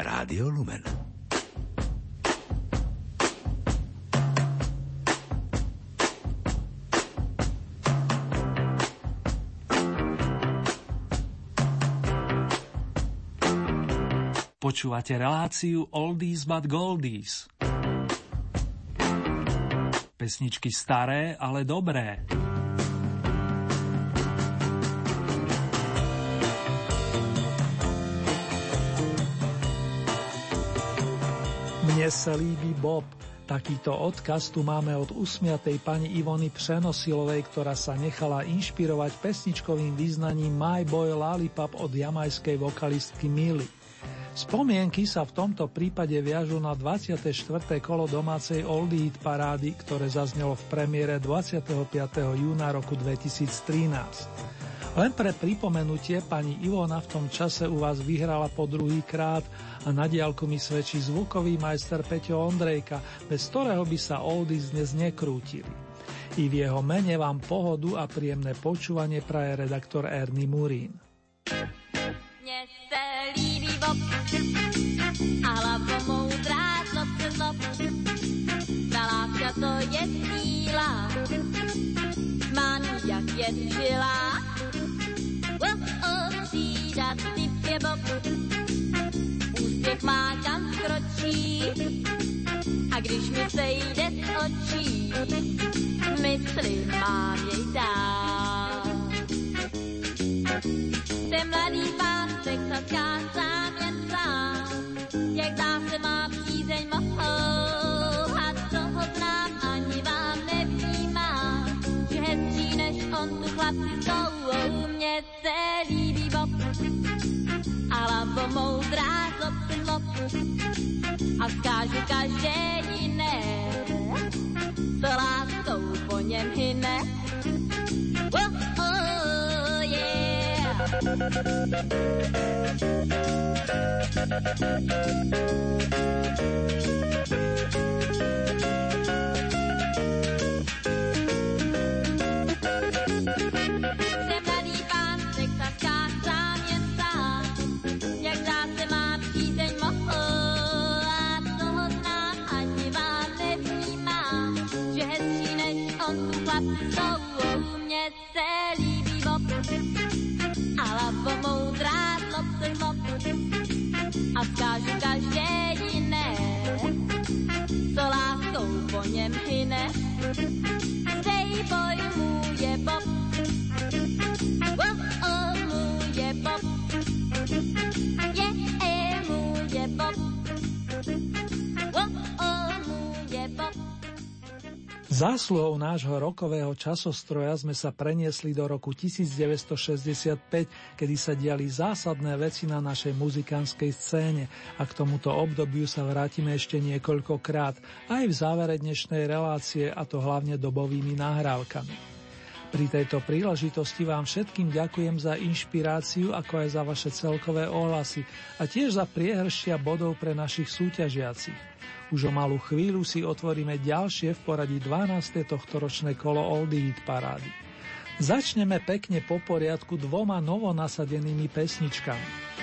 Rádio Lumen. Počúvate reláciu Oldies but Goldies. Pesničky staré, ale dobré. Mne sa líbi Bob. Takýto odkaz tu máme od usmiatej pani Ivony Přenosilovej, ktorá sa nechala inšpirovať pesničkovým význaním My Boy Lollipop od jamajskej vokalistky Milly. Spomienky sa v tomto prípade viažu na 24. kolo domácej Oldie Hit parády, ktoré zaznelo v premiére 25. júna roku 2013. Len pre pripomenutie, pani Ivona v tom čase u vás vyhrala po druhý krát a na diálku mi svedčí zvukový majster Peťo Ondrejka, bez ktorého by sa oldies dnes nekrútili. I v jeho mene vám pohodu a príjemné počúvanie praje redaktor Ernie Murín. Mne sa líbí bob, a hlavo moudrá zlob, zlob. Ta láska to je síla, mám jak jen žila. Úspěch má kam skročí. A když mi sejde z očí, mysli mám jej dál. Jsem mladý pán, texaská sám jen sám, jak dá se má přízeň mohou. A toho znám, ani vám nevnímám, že hezčí než on tu chlapci hlavo moudrá zlop, zlop a skážu každé jiné, co láskou po něm hyne. Oh, oh, yeah. Zásluhou nášho rokového časostroja sme sa preniesli do roku 1965, kedy sa diali zásadné veci na našej muzikánskej scéne a k tomuto obdobiu sa vrátime ešte niekoľkokrát, aj v závere dnešnej relácie a to hlavne dobovými nahrávkami. Pri tejto príležitosti vám všetkým ďakujem za inšpiráciu, ako aj za vaše celkové ohlasy a tiež za priehršia bodov pre našich súťažiacich. Už o malú chvíľu si otvoríme ďalšie v poradí 12. tohtoročné kolo Oldie Hit parády. Začneme pekne po poriadku dvoma novonasadenými pesničkami.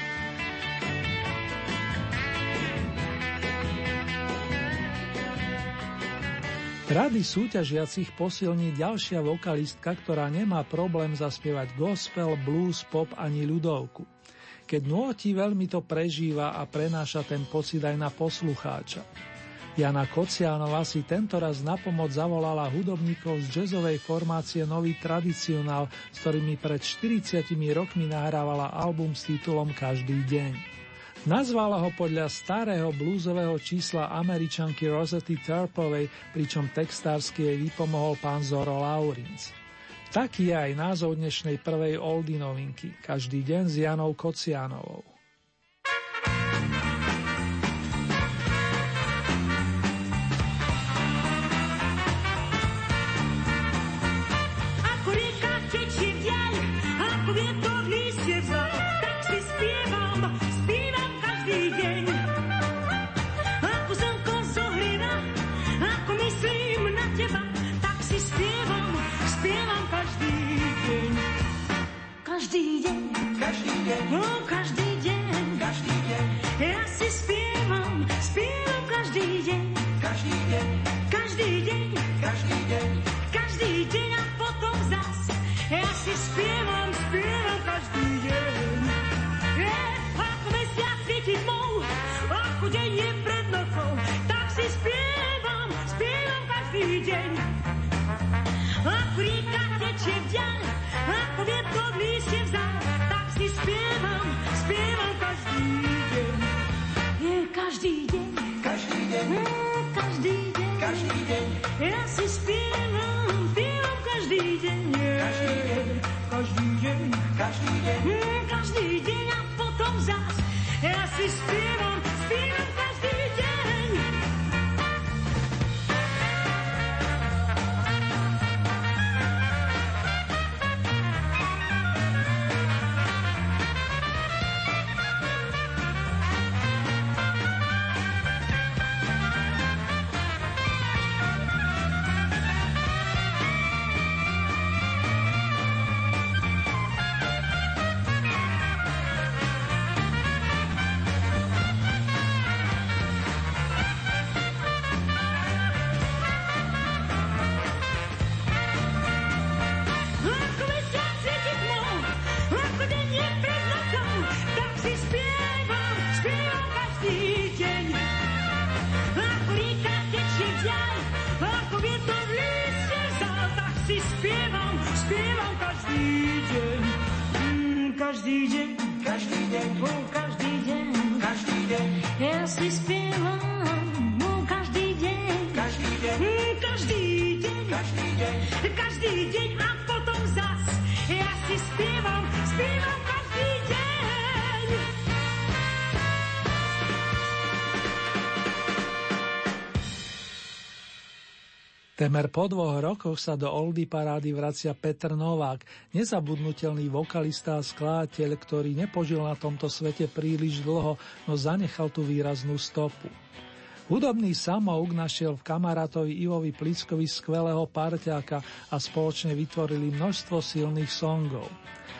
Rady súťažiacich posilní ďalšia vokalistka, ktorá nemá problém zaspievať gospel, blues, pop ani ľudovku. Keď nôti, veľmi to prežíva a prenáša ten pocit aj na poslucháča. Jana Kociánova si tentoraz na pomoc zavolala hudobníkov z jazzovej formácie Nový tradicionál, s ktorými pred 40 rokmi nahrávala album s titulom Každý deň. Nazvala ho podľa starého blúzového čísla američanky Rosety Turpovej, pričom textársky jej vypomohol pán Zoro Laurins. Taký je aj názov dnešnej prvej oldy novinky, každý deň s Janou Kocianovou. Každý deň, každý deň, no každý deň, každý deň, ja si spievam, spievam každý deň, každý deň, každý deň, každý deň, každý deň a potom zas, ja si spievam, spievam každý deň. Je, ako mesiac svieti tmou, ako deň je pred nocou, tak si spievam, spievam každý deň. Ako tečie v ďal, ako vietor líšie vzal, tak si spievam každý deň. Je každý deň, každý deň, mm, každý deň, každý deň, ja si každý deň. Je, Každý deň. každý deň, každý deň, mm, každý deň a potom zas, ja si spievam, Temer po dvoch rokoch sa do Oldy parády vracia Petr Novák, nezabudnutelný vokalista a skladateľ, ktorý nepožil na tomto svete príliš dlho, no zanechal tú výraznú stopu. Hudobný samouk našiel v kamarátovi Ivovi Plickovi skvelého parťáka a spoločne vytvorili množstvo silných songov.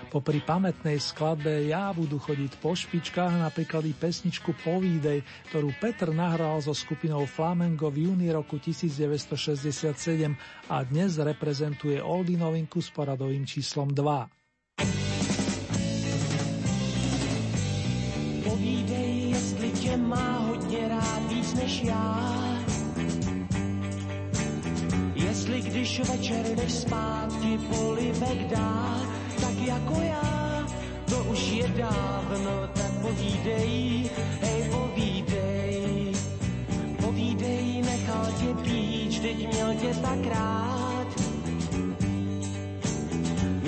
Popri pamätnej skladbe Ja budú chodiť po špičkách napríklad i pesničku Povídej, ktorú Petr nahral so skupinou Flamengo v júni roku 1967 a dnes reprezentuje Oldy novinku s poradovým číslom 2. Povídej, jestli tě má hodně rád víc než já. Jestli když večer jdeš spát ti polibek dá, jako já, to už je dávno, tak povídej, hej povídej. Povídej, nechal tě pít, teď měl tě tak rád.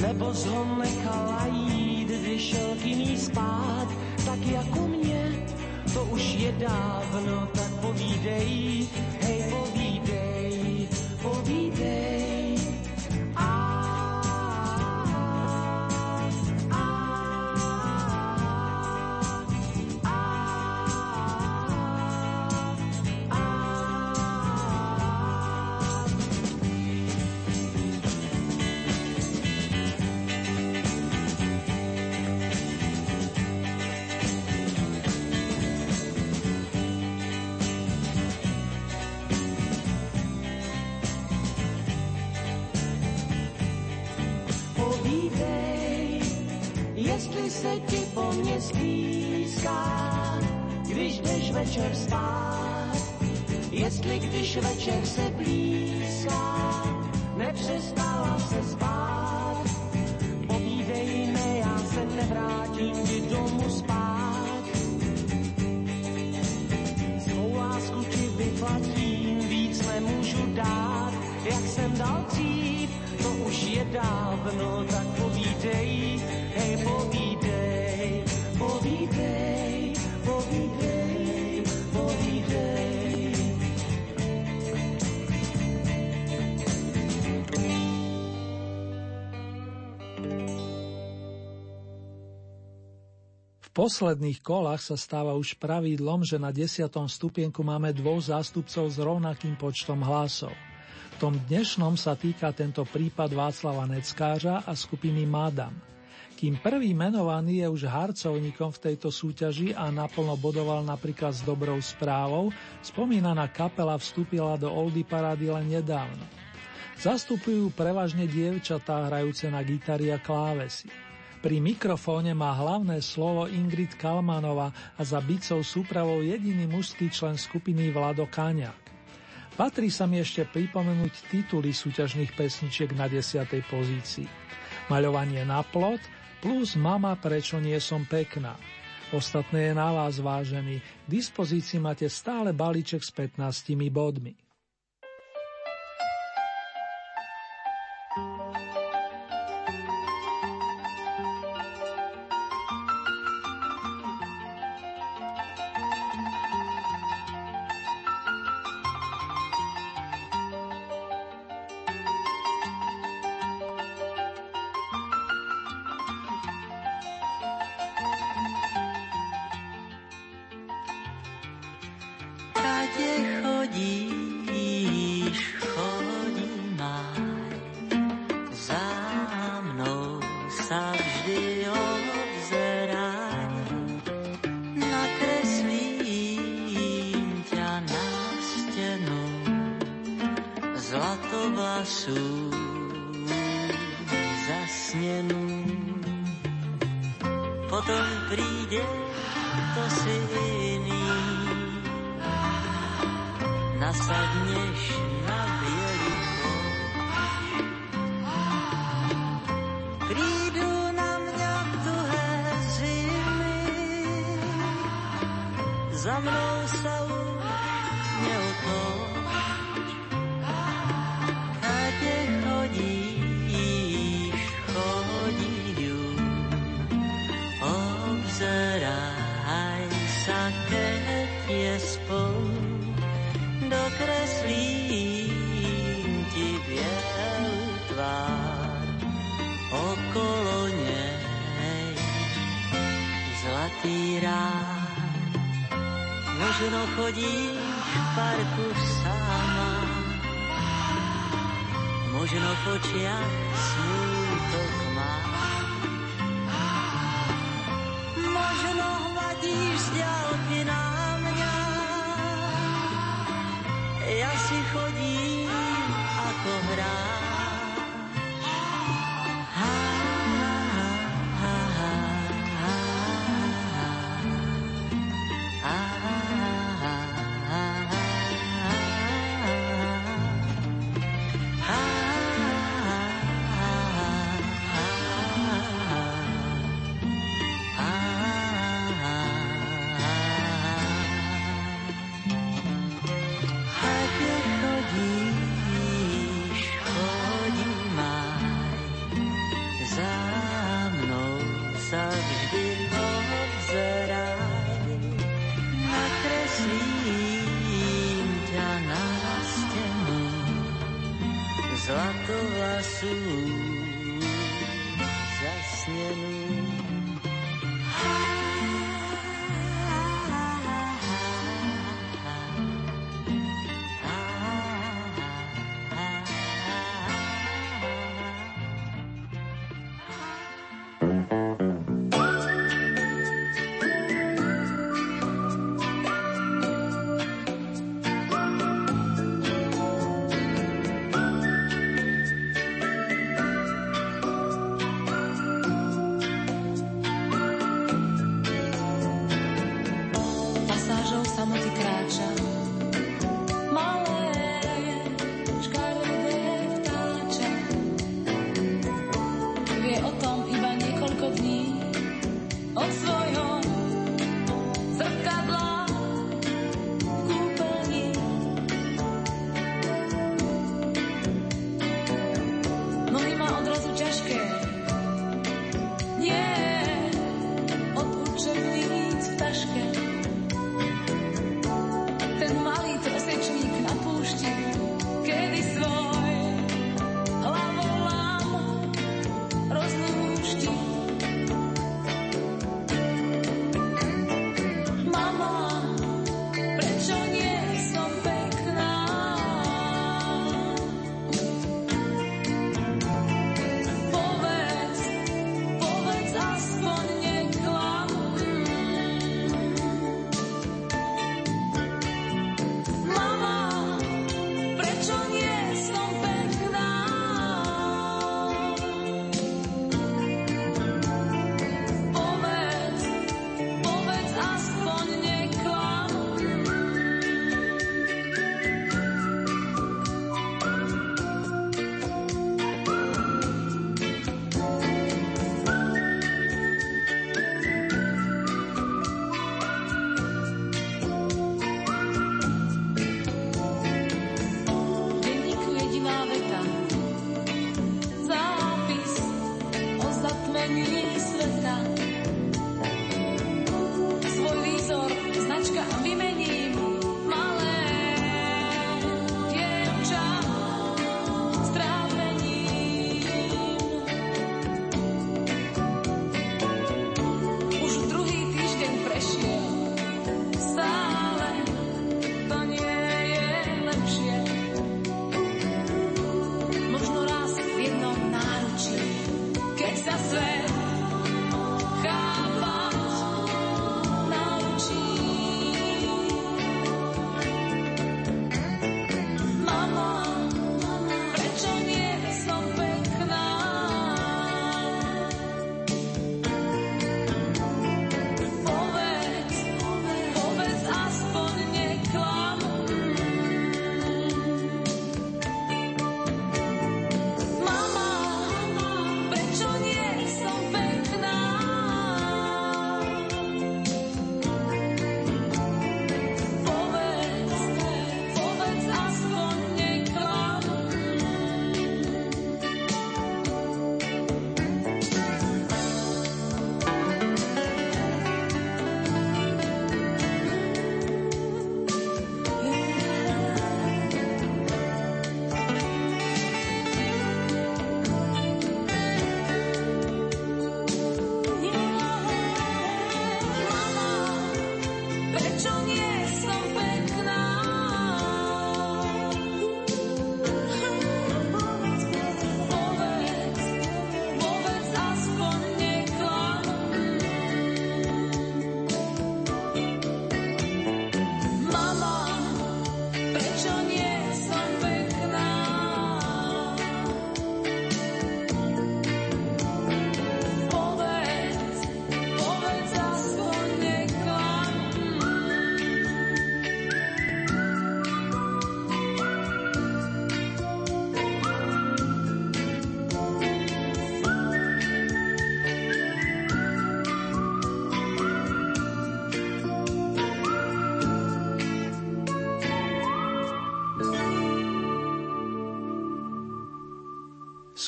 Nebo ho nechala jít, když šel k jiný spát, tak jako mě, to už je dávno, tak povídej, stýská, když jdeš večer spát. Jestli když večer se blízká, posledných kolách sa stáva už pravidlom, že na desiatom stupienku máme dvoch zástupcov s rovnakým počtom hlasov. V tom dnešnom sa týka tento prípad Václava Neckářa a skupiny Madam. Kým prvý menovaný je už harcovníkom v tejto súťaži a naplno bodoval napríklad s dobrou správou, spomínaná kapela vstúpila do Oldy Parady len nedávno. Zastupujú prevažne dievčatá hrajúce na gitary a klávesy. Pri mikrofóne má hlavné slovo Ingrid Kalmanova a za bicou súpravou jediný mužský člen skupiny Vlado Kaňák. Patrí sa mi ešte pripomenúť tituly súťažných pesničiek na 10. pozícii. Maľovanie na plot, plus Mama, prečo nie som pekná. Ostatné je na vás, vážený. K dispozícii máte stále balíček s 15 bodmi. sa vždy obzerám, nakreslím ťa na stenu zlatovlasú zasnenú. Potom príde to si iný, nasadneš I'm an old soul možno chodíš v parku sama. Možno v očiach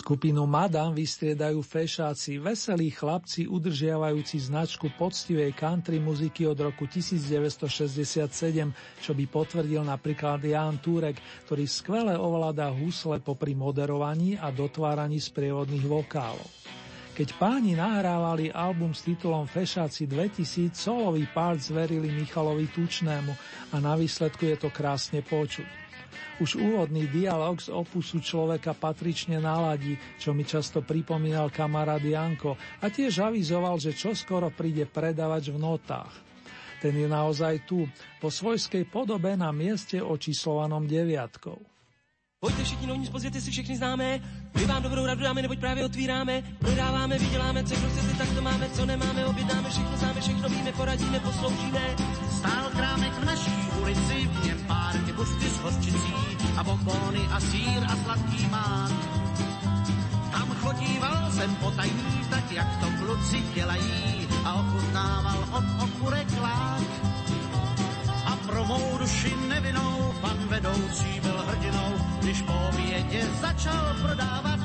Skupinu Madam vystriedajú fešáci, veselí chlapci udržiavajúci značku poctivej country muziky od roku 1967, čo by potvrdil napríklad Jan Turek, ktorý skvele ovláda husle popri moderovaní a dotváraní sprievodných vokálov. Keď páni nahrávali album s titulom Fešáci 2000, solový part zverili Michalovi Tučnému a na výsledku je to krásne počuť. Už úvodný dialog z opusu človeka patrične naladí, čo mi často pripomínal kamarát Janko a tiež avizoval, že čoskoro príde predavač v notách. Ten je naozaj tu, po svojskej podobe na mieste očíslovanom deviatkou. Pojďte všichni novní, pozvěte si všechny známé, my vám dobrou radu dáme, neboť právě otvíráme, prodáváme, vyděláme, co kdo chcete, tak to máme, co nemáme, objednáme, všechno známe, všechno víme, poradíme, posloužíme. Stál krámek v naší ulici, v něm pár busty s hořčicí a bombóny a sír a sladký mák. Tam chodíval jsem potají, tak jak to kluci dělají a ochutnával od okurek lák pro mou duši nevinou pan vedoucí byl hrdinou, když po obědě začal prodávat.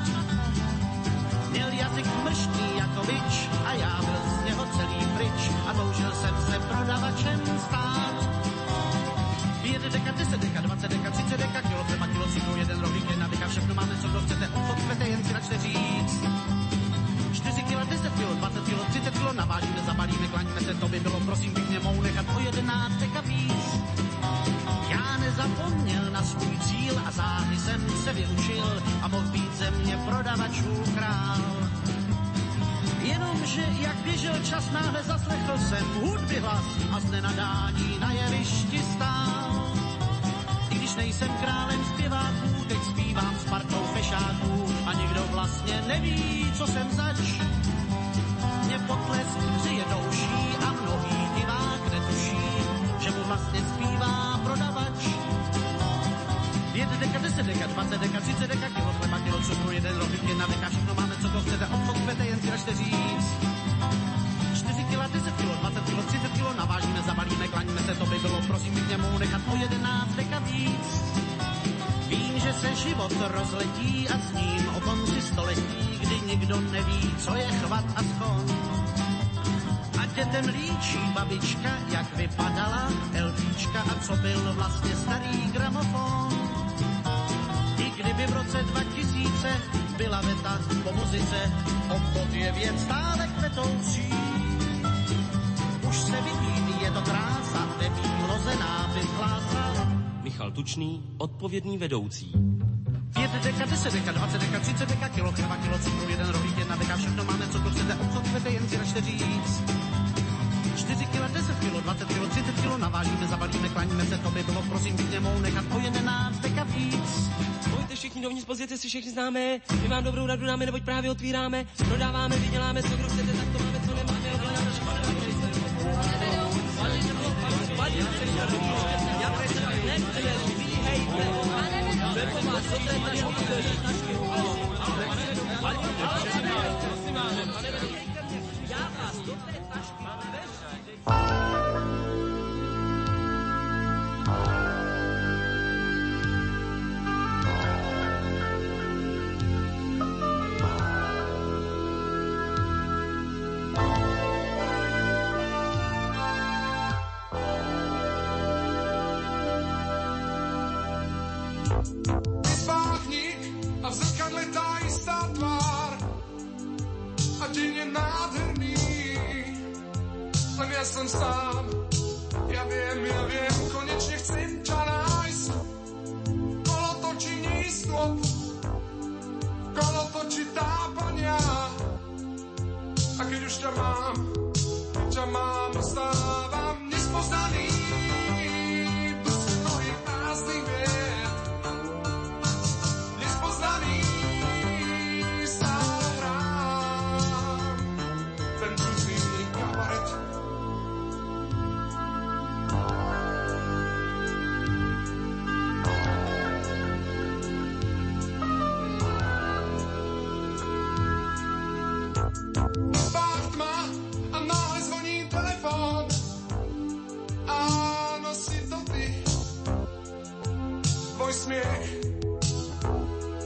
Měl jazyk mrštý jako bič a já byl z něho celý pryč a toužil jsem se prodavačem stát. Pět deka, deset deka, dvacet deka, třicet deka, odpovědný vedoucí. 5 deka, 10 deka, 20 deka, 30 deka, kilo chleba, kilo cukru, jeden rohlík, jedna deka, všechno máme, co to chcete, obchod chcete, jen si račte říct. 4 kilo, 10 kilo, 20 kilo, 30 kilo, navážíme, zabalíme, klaníme se, to by bylo, prosím, bych němou nechat o 11 deka víc. Pojďte všichni dovnitř, pozvěte si všechny známé, my vám dobrou radu dáme, neboť právě otvíráme, prodáváme, vyděláme, co kdo chcete, tak to máme, co nemáme, objednáme, všechno Spávnik Ťa mám, ťa mám, stávam nespoznaný.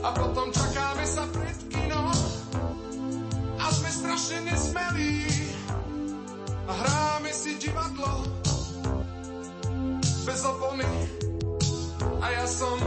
a potom čakáme sa pred kino. A sme strašne nesmelí a hráme si divadlo. Bez opony. A ja som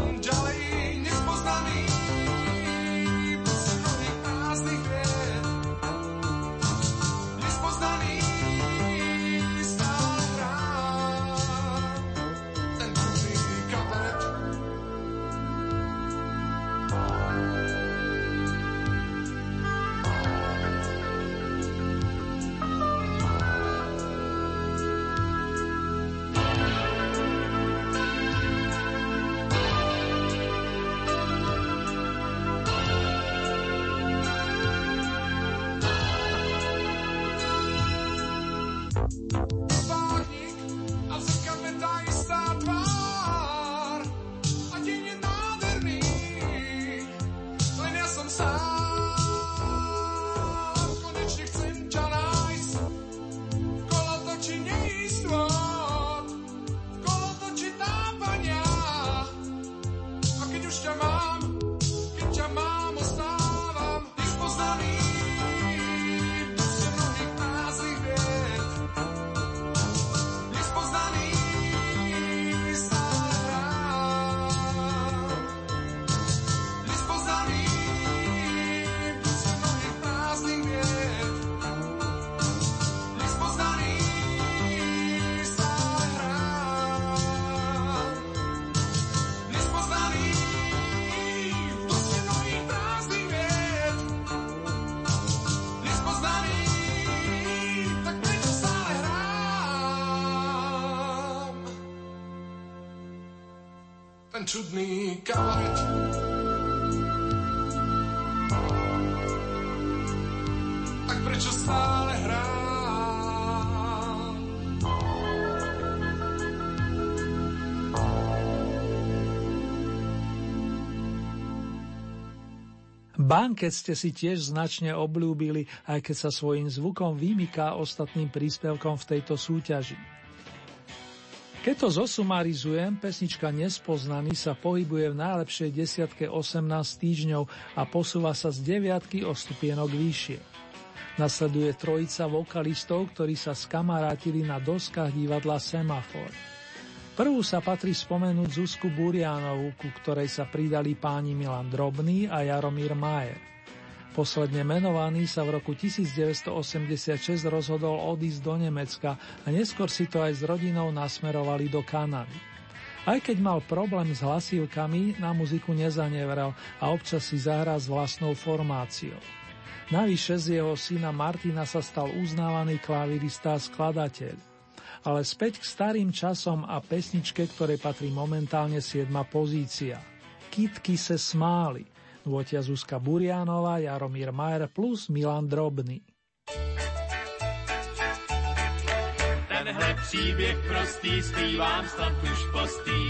čudný kabaret. Tak prečo stále hrám? Banket ste si tiež značne obľúbili, aj keď sa svojím zvukom vymyká ostatným príspevkom v tejto súťaži. Keď to zosumarizujem, pesnička Nespoznaný sa pohybuje v najlepšej desiatke 18 týždňov a posúva sa z deviatky o stupienok vyššie. Nasleduje trojica vokalistov, ktorí sa skamarátili na doskách divadla Semafor. Prvú sa patrí spomenúť Zuzku Burianovú, ku ktorej sa pridali páni Milan Drobný a Jaromír Majer. Posledne menovaný sa v roku 1986 rozhodol odísť do Nemecka a neskôr si to aj s rodinou nasmerovali do Kanady. Aj keď mal problém s hlasívkami, na muziku nezanevrel a občas si zahrá s vlastnou formáciou. Navyše z jeho syna Martina sa stal uznávaný klavirista a skladateľ. Ale späť k starým časom a pesničke, ktorej patrí momentálne 7. pozícia. Kitky se smáli. Nôtia Zuzka Burianová, Jaromír Majer plus Milan Drobný. Tenhle příběh prostý zpívám snad už postý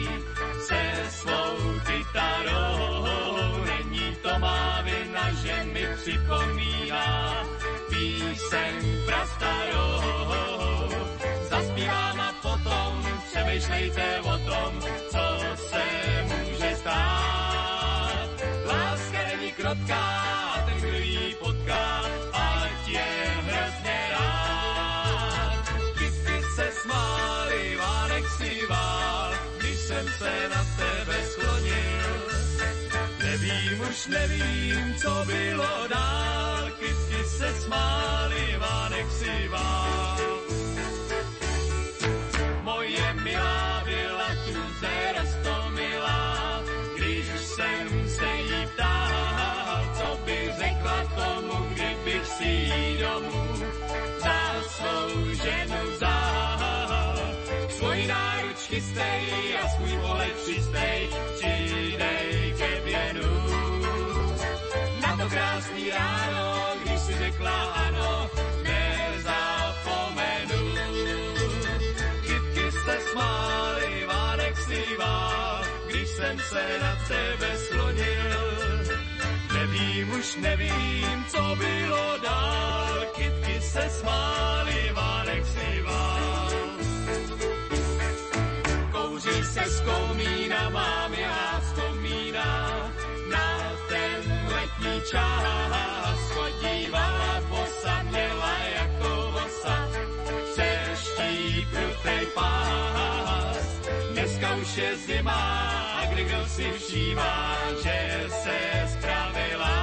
se svou kytarou. Není to má vina, že mi připomíná píseň prastarou. Zaspívám a potom přemýšlejte o tom, už nevím, co bylo dál, kytky se smály, vánek si vál. Moje milá byla tu roztomilá, když jsem se jí ptal, co by řekla tomu, kdybych si jí domů nevím, co bylo dál, kytky se smály, Vánek zpíval. Kouří se z komína, mám já vzpomínám na ten letní čas, chodívá bosa, měla jako osa, přeštípil tej pás. Dneska už je zima, a kdy kdo si všímá, že se spravila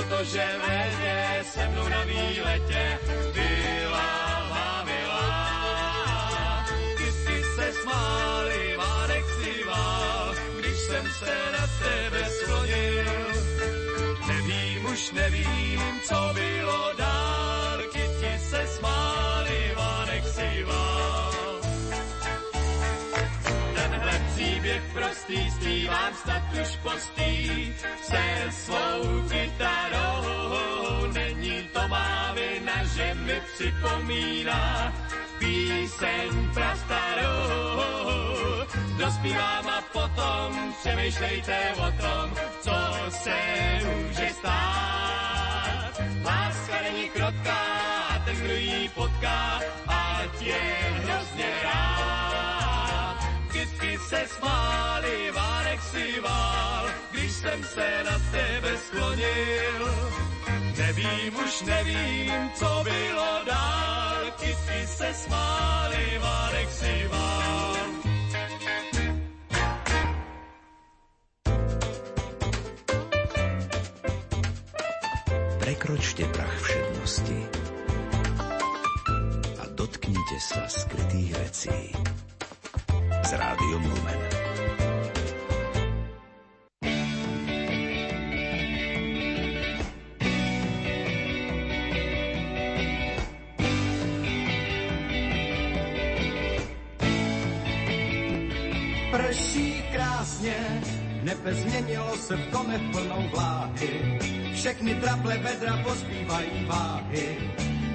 to protože ve se mnou na výletě byla milá. Ty si se smáli, Várek si vál, když jsem se na tebe sklonil. Nevím, už nevím, co bylo dál, kyti se smáli, Vánek si vál. Příběh prostý zpívám snad už postý se svou kytarou. Není to má vina, že mi připomíná píseň prastarou. Dospívám a potom přemýšlejte o tom, co se může stát. Láska není krotká ten, kdo ji potká, ať je hrozně rád. Se smály, Várek si vál, když jsem se na tebe sklonil. Nevím, už nevím, co bylo dál, kytky se smály, Várek si vál. Prekročte prach všednosti a dotknite sa skrytých vecí s Rádiom Lumen. Prší krásně, nebe změnilo se v komech plnou vláhy. Všechny traple vedra pozbývají váhy.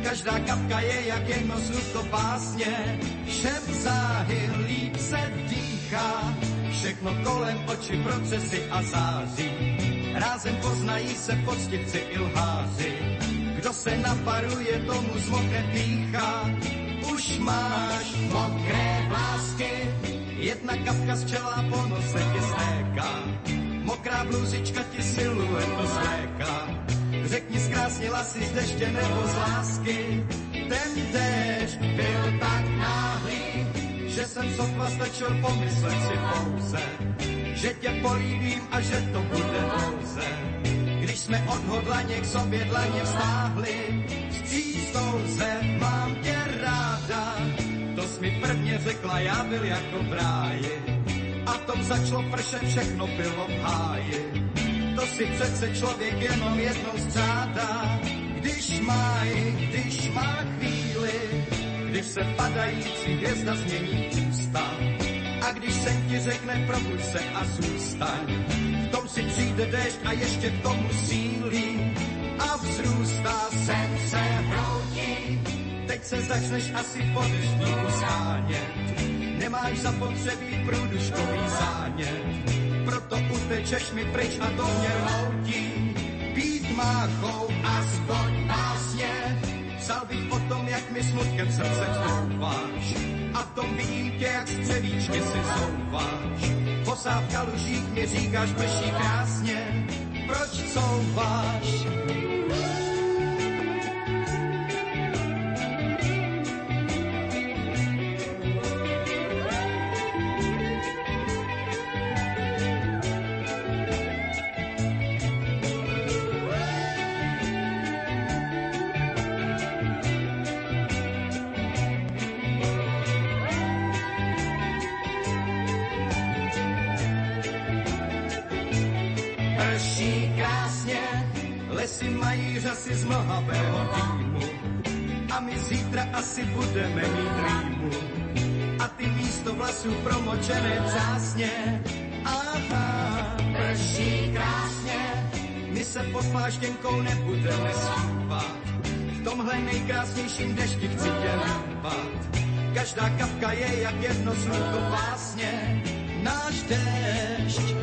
Každá kapka je jak jedno slůvko básně. Všem záhy líp se dýchá. Všechno kolem oči procesy a září. Rázem poznají se poctivci i lháři. Kdo se naparuje, tomu zmokne pícha. Už máš mokré vlásky, jedna kapka z čela po nose ti stéká. Mokrá bluzička ti siluetu zléká. Řekni, zkrásnila si deště nebo z lásky. Ten déšť byl tak náhlý, že jsem sotva stačil pomyslet si pouze, že tě políbím a že to bude dlouze. Když jsme odhodlaně k sobě dlaně vztáhli, s přístou zem mám tě ráda. To jsi mi prvně řekla, já byl jako v ráji. A tom začalo pršet, všechno bylo v háji. To si přece člověk jenom jednou zřádá, když má, když má chvíli, když se padající hvězda změní ústa. A když sen ti řekne probuď se a zůstaň, v tom si přijde déšť a ještě k tomu sílí a vzrůstá sen se hroutí. Teď se začneš asi po deštníku schánět, nemáš zapotřebí průduškový zánět. Proto utečeš mi pryč a to mě rmoutí. Být máchou aspoň básně, psal bych o tom, jak mi smutkem srdce vstouváš. A v tom vidím tě, jak z převíčky si souváš. Posávka lužík mi říkáš, prší krásně, proč couváš? A my zítra asi budeme mít rýmu. A ty místo vlasů promočené třásně. Aha, prší krásně, my se pod pláštěnkou nebudeme schývat. V tomhle nejkrásnějším dešti chci tě loupat. Každá kapka je jak jedno slůvko básně. Náš déšť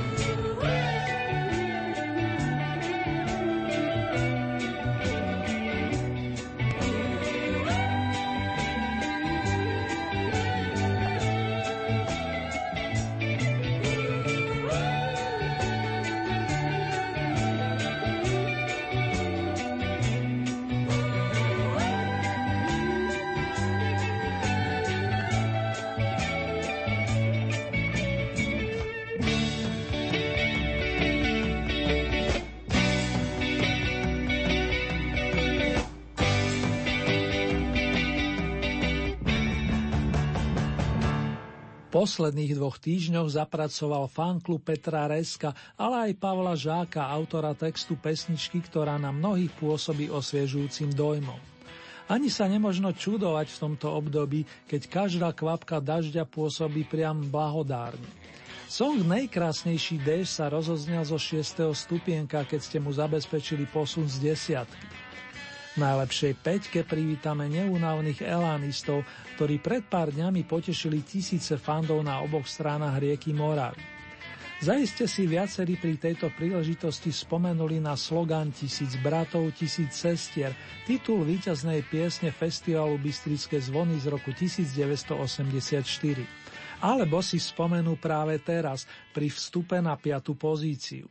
posledných dvoch týždňoch zapracoval fanklub Petra Reska, ale aj Pavla Žáka, autora textu pesničky, ktorá na mnohých pôsobí osviežujúcim dojmom. Ani sa nemožno čudovať v tomto období, keď každá kvapka dažďa pôsobí priam blahodárne. Song Najkrásnejší déž sa rozoznel zo 6. stupienka, keď ste mu zabezpečili posun z desiatky. Najlepšej peťke privítame neúnavných elánistov, ktorí pred pár dňami potešili tisíce fandov na oboch stranách rieky Moravy. Zaiste si viacerí pri tejto príležitosti spomenuli na slogan Tisíc bratov, tisíc sestier, titul víťaznej piesne festivalu Bystrické zvony z roku 1984. Alebo si spomenú práve teraz, pri vstupe na piatu pozíciu.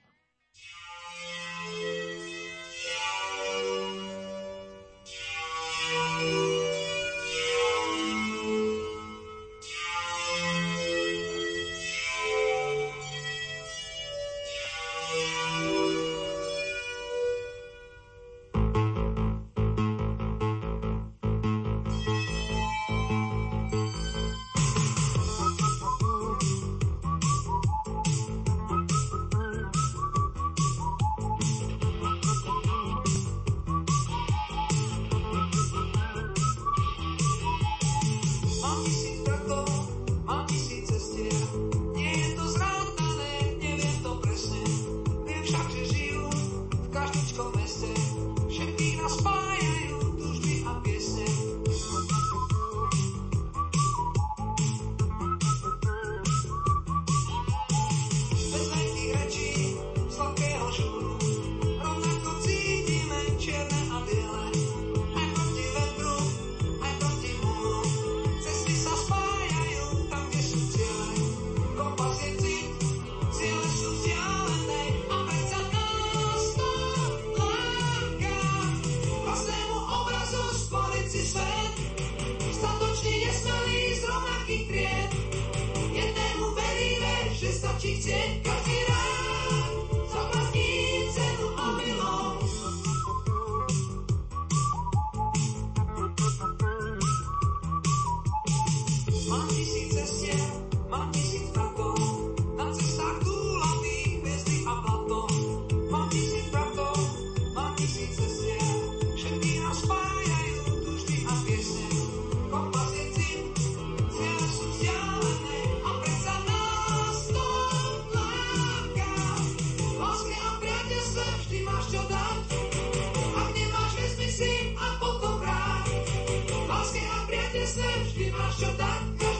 ty se vždy máš čo tak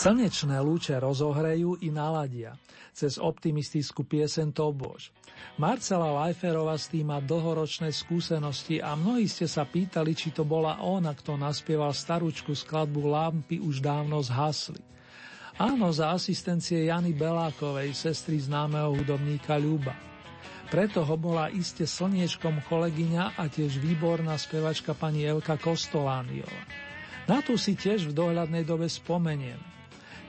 Slnečné lúče rozohrejú i naladia. Cez optimistickú piesen to bož. Marcela Lajferova s tým má dlhoročné skúsenosti a mnohí ste sa pýtali, či to bola ona, kto naspieval starúčku skladbu Lampy už dávno zhasli. Áno, za asistencie Jany Belákovej, sestry známeho hudobníka Ľuba. Preto ho bola iste slniečkom kolegyňa a tiež výborná spevačka pani Elka Kostolániová. Na tú si tiež v dohľadnej dobe spomeniem.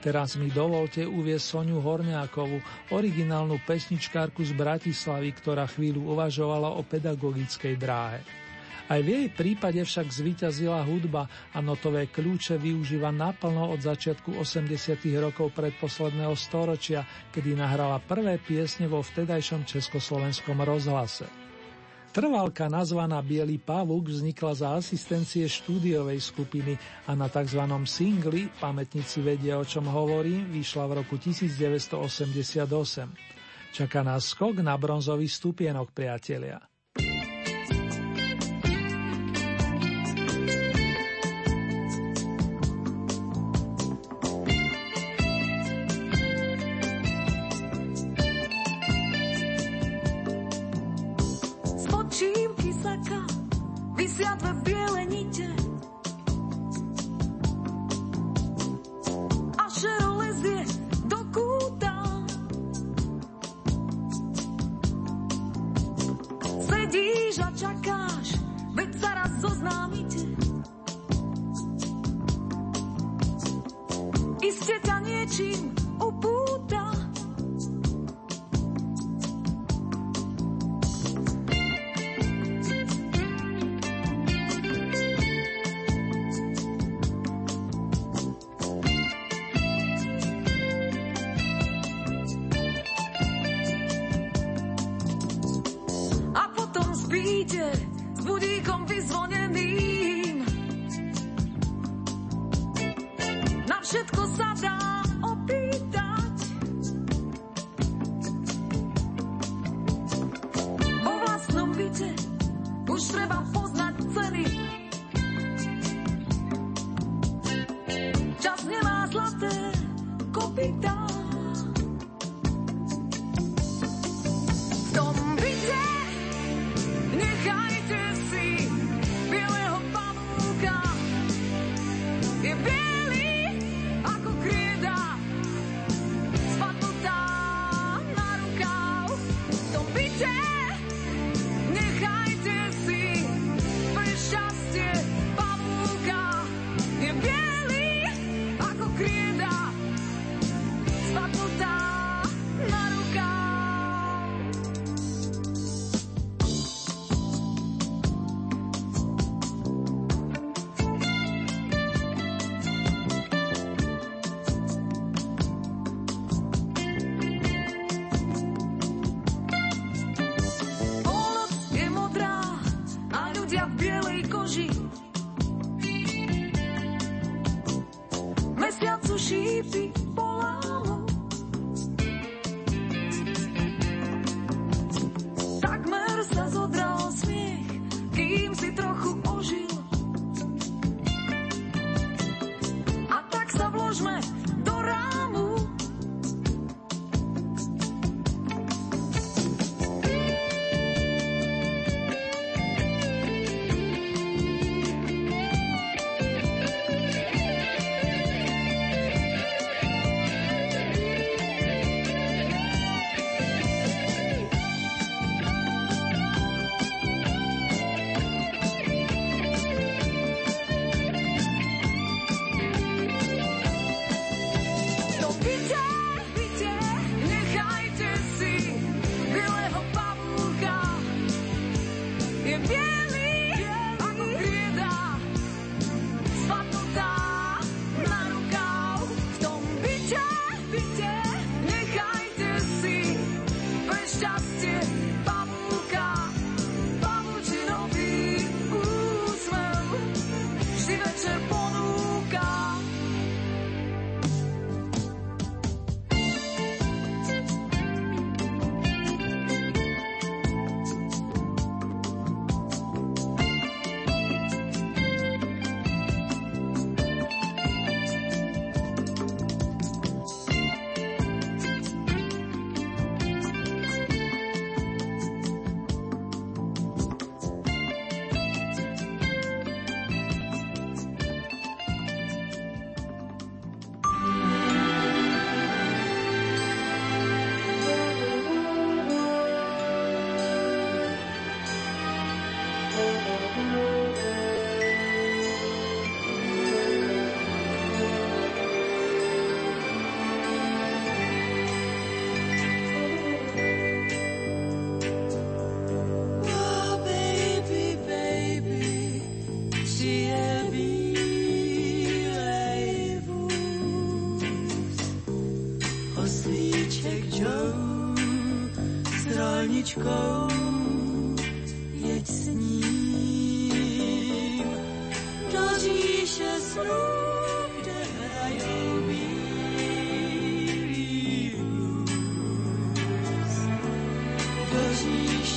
Teraz mi dovolte uvieť Soniu Horňákovú, originálnu pesničkárku z Bratislavy, ktorá chvíľu uvažovala o pedagogickej dráhe. Aj v jej prípade však zvíťazila hudba a notové kľúče využíva naplno od začiatku 80. rokov predposledného storočia, kedy nahrala prvé piesne vo vtedajšom československom rozhlase. Trvalka nazvaná Bielý pavúk vznikla za asistencie štúdiovej skupiny a na tzv. singli, pamätníci vedia o čom hovorím, vyšla v roku 1988. Čaká nás skok na bronzový stupienok, priatelia.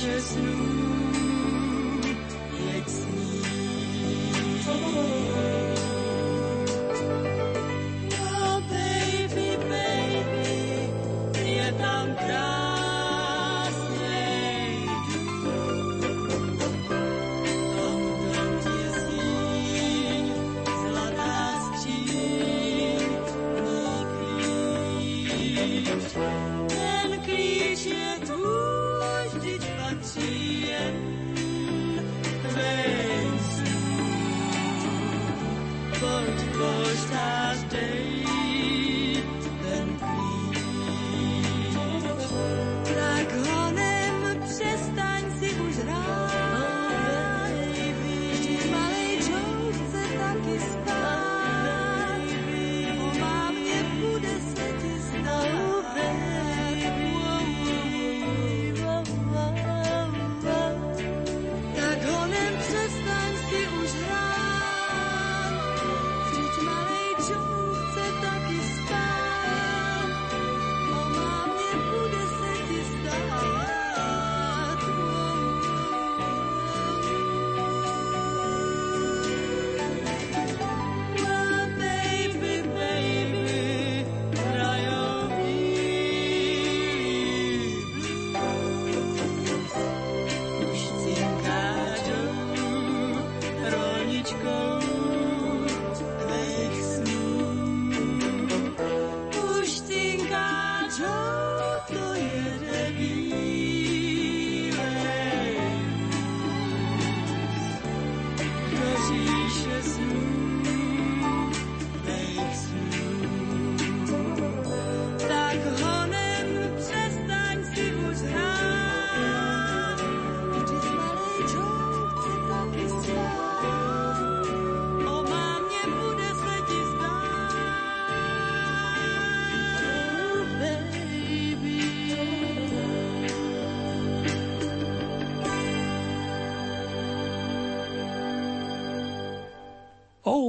Říše snů,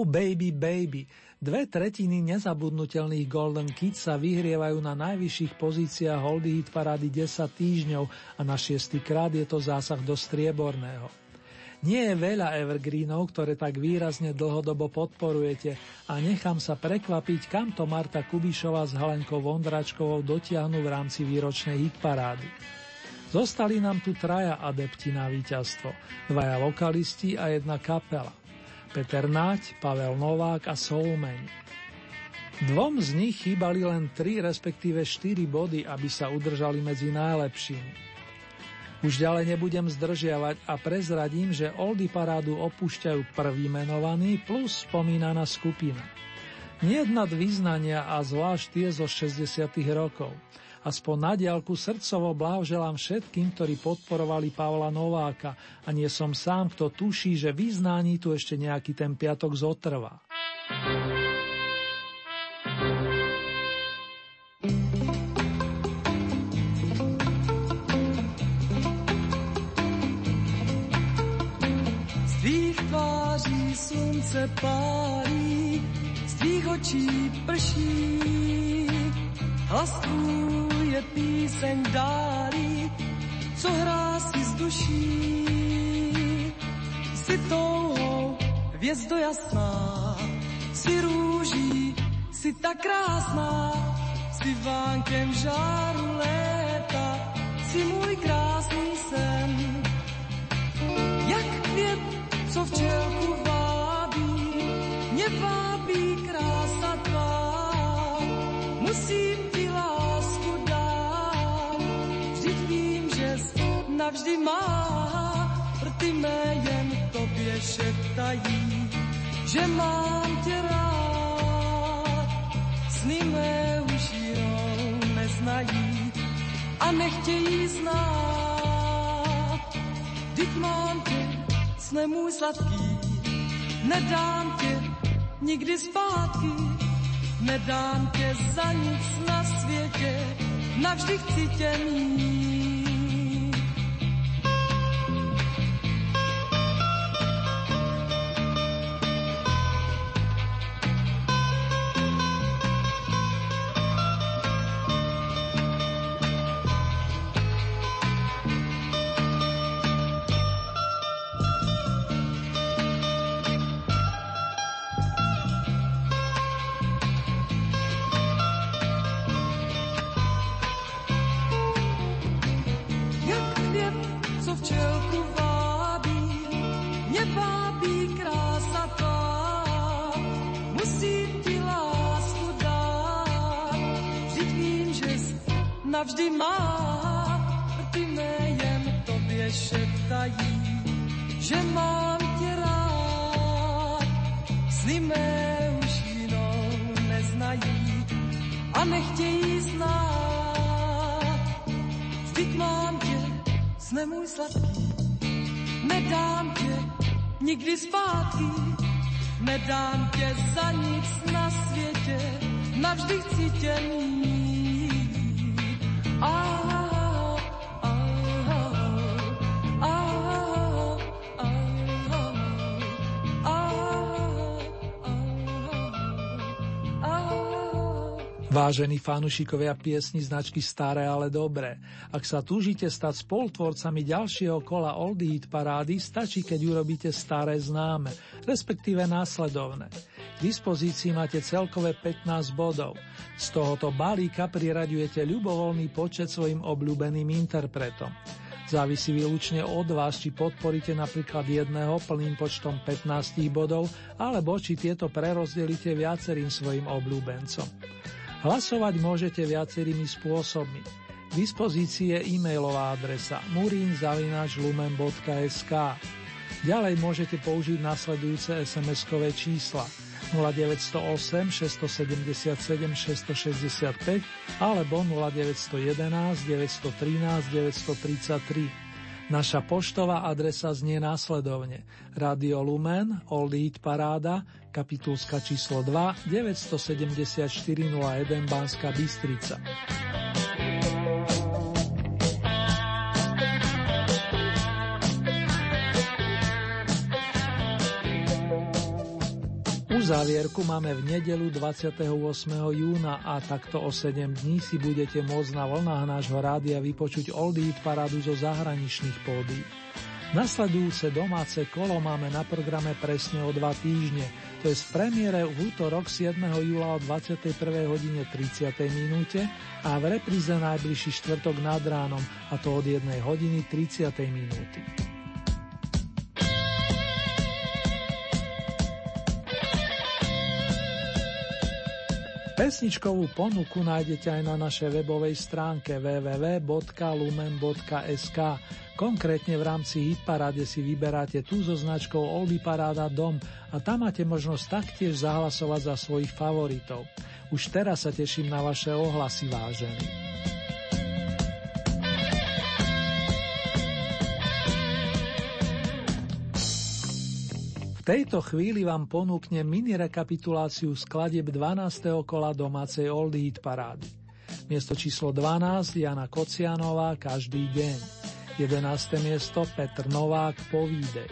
baby baby, dve tretiny nezabudnutelných Golden Kids sa vyhrievajú na najvyšších pozíciách Holdy Hit parády 10 týždňov a na šiestý krát je to zásah do strieborného. Nie je veľa evergreenov, ktoré tak výrazne dlhodobo podporujete a nechám sa prekvapiť, kam to Marta Kubišová s Helenkou Vondračkovou dotiahnu v rámci výročnej hitparády. Zostali nám tu traja adepti na víťazstvo, dvaja vokalisti a jedna kapela. Peter Náď, Pavel Novák a Soulmeni. Dvom z nich chýbali len 3, respektíve 4 body, aby sa udržali medzi najlepšími. Už ďalej nebudem zdržiavať a prezradím, že Oldy parádu opúšťajú prvý menovaný plus spomínaná skupina. Nie nad význania a zvlášť tie zo 60. rokov. Aspoň na diálku srdcovo blahoželám všetkým, ktorí podporovali Pavla Nováka a nie som sám, kto tuší, že vyznání tu ešte nejaký ten piatok zotrvá. Z tvých slunce pálí, z tvých očí prší. Hlas tvůj je píseň dálí, co hrá si z duší. Jsi touhou, hvězdo jasná, jsi růží, jsi tak krásná, jsi vánkem žáru léta, jsi můj krásný sen. Jak květ, co včelku vábí, mě vábí krása tvá. Musím jsi navždy má. Rty mé jen tobě šeptají, že mám tě rád. Sny mé už jinou neznají a nechtějí znát. Vždyť mám tě, sne můj sladký, nedám tě nikdy zpátky, nedám tě za nic na světě, navždy chci tě mít. Sny už jinou neznají a nechtějí znát. Vždyť mám tě, sne můj sladký, nedám tě nikdy zpátky, nedám tě za nic na světě, navždy chci tě mít. Vážení fanúšikovia piesni značky Staré, ale dobré. Ak sa túžite stať spolutvorcami ďalšieho kola Oldie Hit parády, stačí, keď urobíte staré známe, respektíve následovné. K dispozícii máte celkové 15 bodov. Z tohoto balíka priraďujete ľubovoľný počet svojim obľúbeným interpretom. Závisí výlučne od vás, či podporíte napríklad jedného plným počtom 15 bodov, alebo či tieto prerozdelíte viacerým svojim obľúbencom. Hlasovať môžete viacerými spôsobmi. V dispozícii je e-mailová adresa murinzavinačlumen.sk Ďalej môžete použiť nasledujúce SMS-kové čísla 0908 677 665 alebo 0911 913 933. Naša poštová adresa znie následovne. Radio Lumen, Old Eat Paráda, kapitulska číslo 2, 974 01 Banska Bystrica. Uzávierku máme v nedelu 28. júna a takto o 7 dní si budete môcť na vlnách nášho rádia vypočuť Oldie parádu zo zahraničných pódy. Nasledujúce domáce kolo máme na programe presne o dva týždne, to je v premiére v útorok 7. júla o 21. hodine 30. minúte a v repríze najbližší štvrtok nad ránom, a to od 1 hodiny 30. minúty. Pesničkovú ponuku nájdete aj na našej webovej stránke www.lumen.sk. Konkrétne v rámci Hitparáde si vyberáte tú so značkou Oldy Paráda Dom a tam máte možnosť taktiež zahlasovať za svojich favoritov. Už teraz sa teším na vaše ohlasy, vážení. Tejto chvíli vám ponúknem mini rekapituláciu skladeb 12. kola domácej Old Hit parády. Miesto číslo 12 Jana Kocianová Každý deň. 11. miesto Petr Novák Povídej.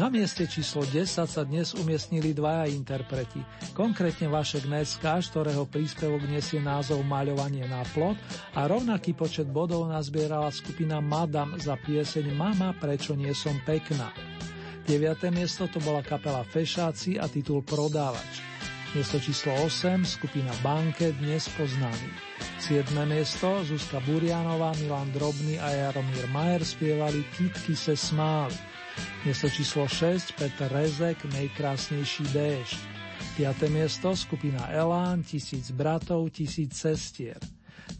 Na mieste číslo 10 sa dnes umiestnili dvaja interpreti, konkrétne Vašek Neckáš, ktorého príspevok nesie názov Maľovanie na plot a rovnaký počet bodov nazbierala skupina Madam za pieseň Mama, prečo nie som pekná. 9. miesto to bola kapela Fešáci a titul Prodávač. Miesto číslo 8 skupina Banke dnes poznaný. 7. miesto Zuzka Burianová, Milan Drobný a Jaromír Majer spievali Kitky se smáli. Miesto číslo 6 Petr Rezek, Nejkrásnejší déšť. 5. miesto skupina Elán, Tisíc bratov, Tisíc cestier.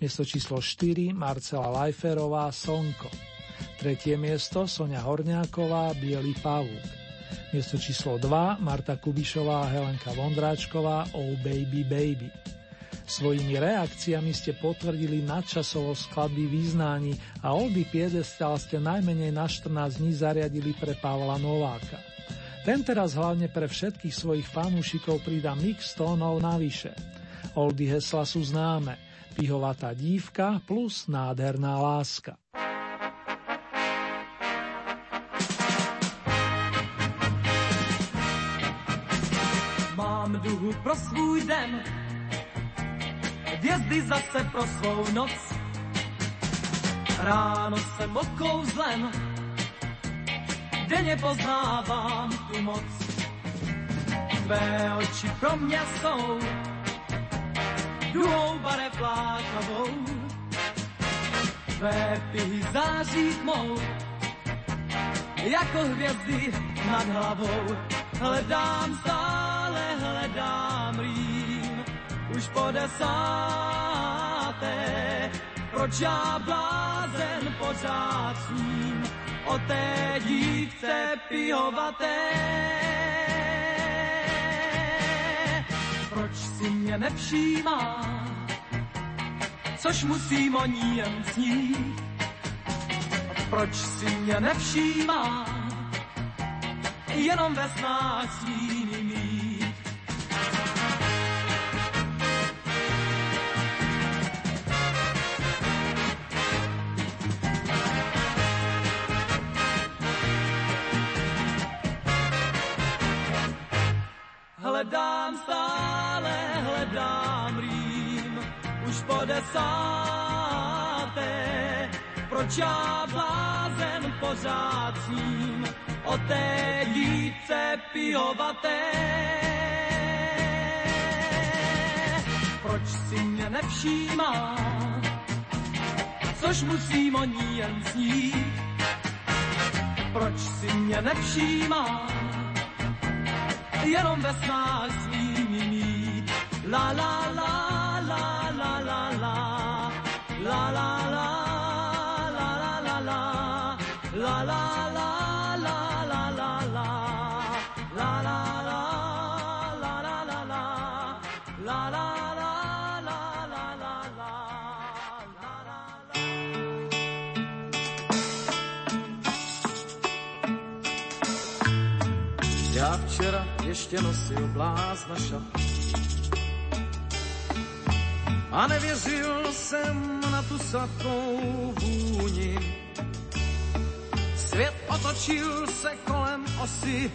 Miesto číslo 4 Marcela Lajferová, Slnko. Tretie miesto Sonia Horňáková, Bielý pavúk. Miesto číslo 2 Marta Kubišová a Helenka Vondráčková Oh Baby Baby. Svojimi reakciami ste potvrdili nadčasovo skladby význání a Oldy Piedestal ste najmenej na 14 dní zariadili pre Pavla Nováka. Ten teraz hlavne pre všetkých svojich fanúšikov pridá mix tónov navyše. Oldy hesla sú známe. Pihovatá dívka plus nádherná láska. Duhu pro svůj den, hvězdy zase pro svou noc. Ráno jsem obkouzlen, denně poznávám tu moc. Tvé oči pro mě jsou duhou barev lákavou. Tvé pihy září tmou, jako hvězdy nad hlavou. Hledám stále už po desáté proč já blázen pořád sním o té dívce pihovaté. Proč si mě nevšímá, což musím o ní jen snít? Proč si mě nevšímá, jenom ve snách svými Hledám stále, hledám rým, už po desáté. Proč já blázen pořád sním o té dívce pihovaté? Proč si mě nevšímá, což musím o ní jen snít? Proč si mě nevšímá, يا رب اسمع اسمي لا لا لا ještě nosil blázna šat. A nevěřil jsem na tu sladkou vůni. Svět otočil se kolem osy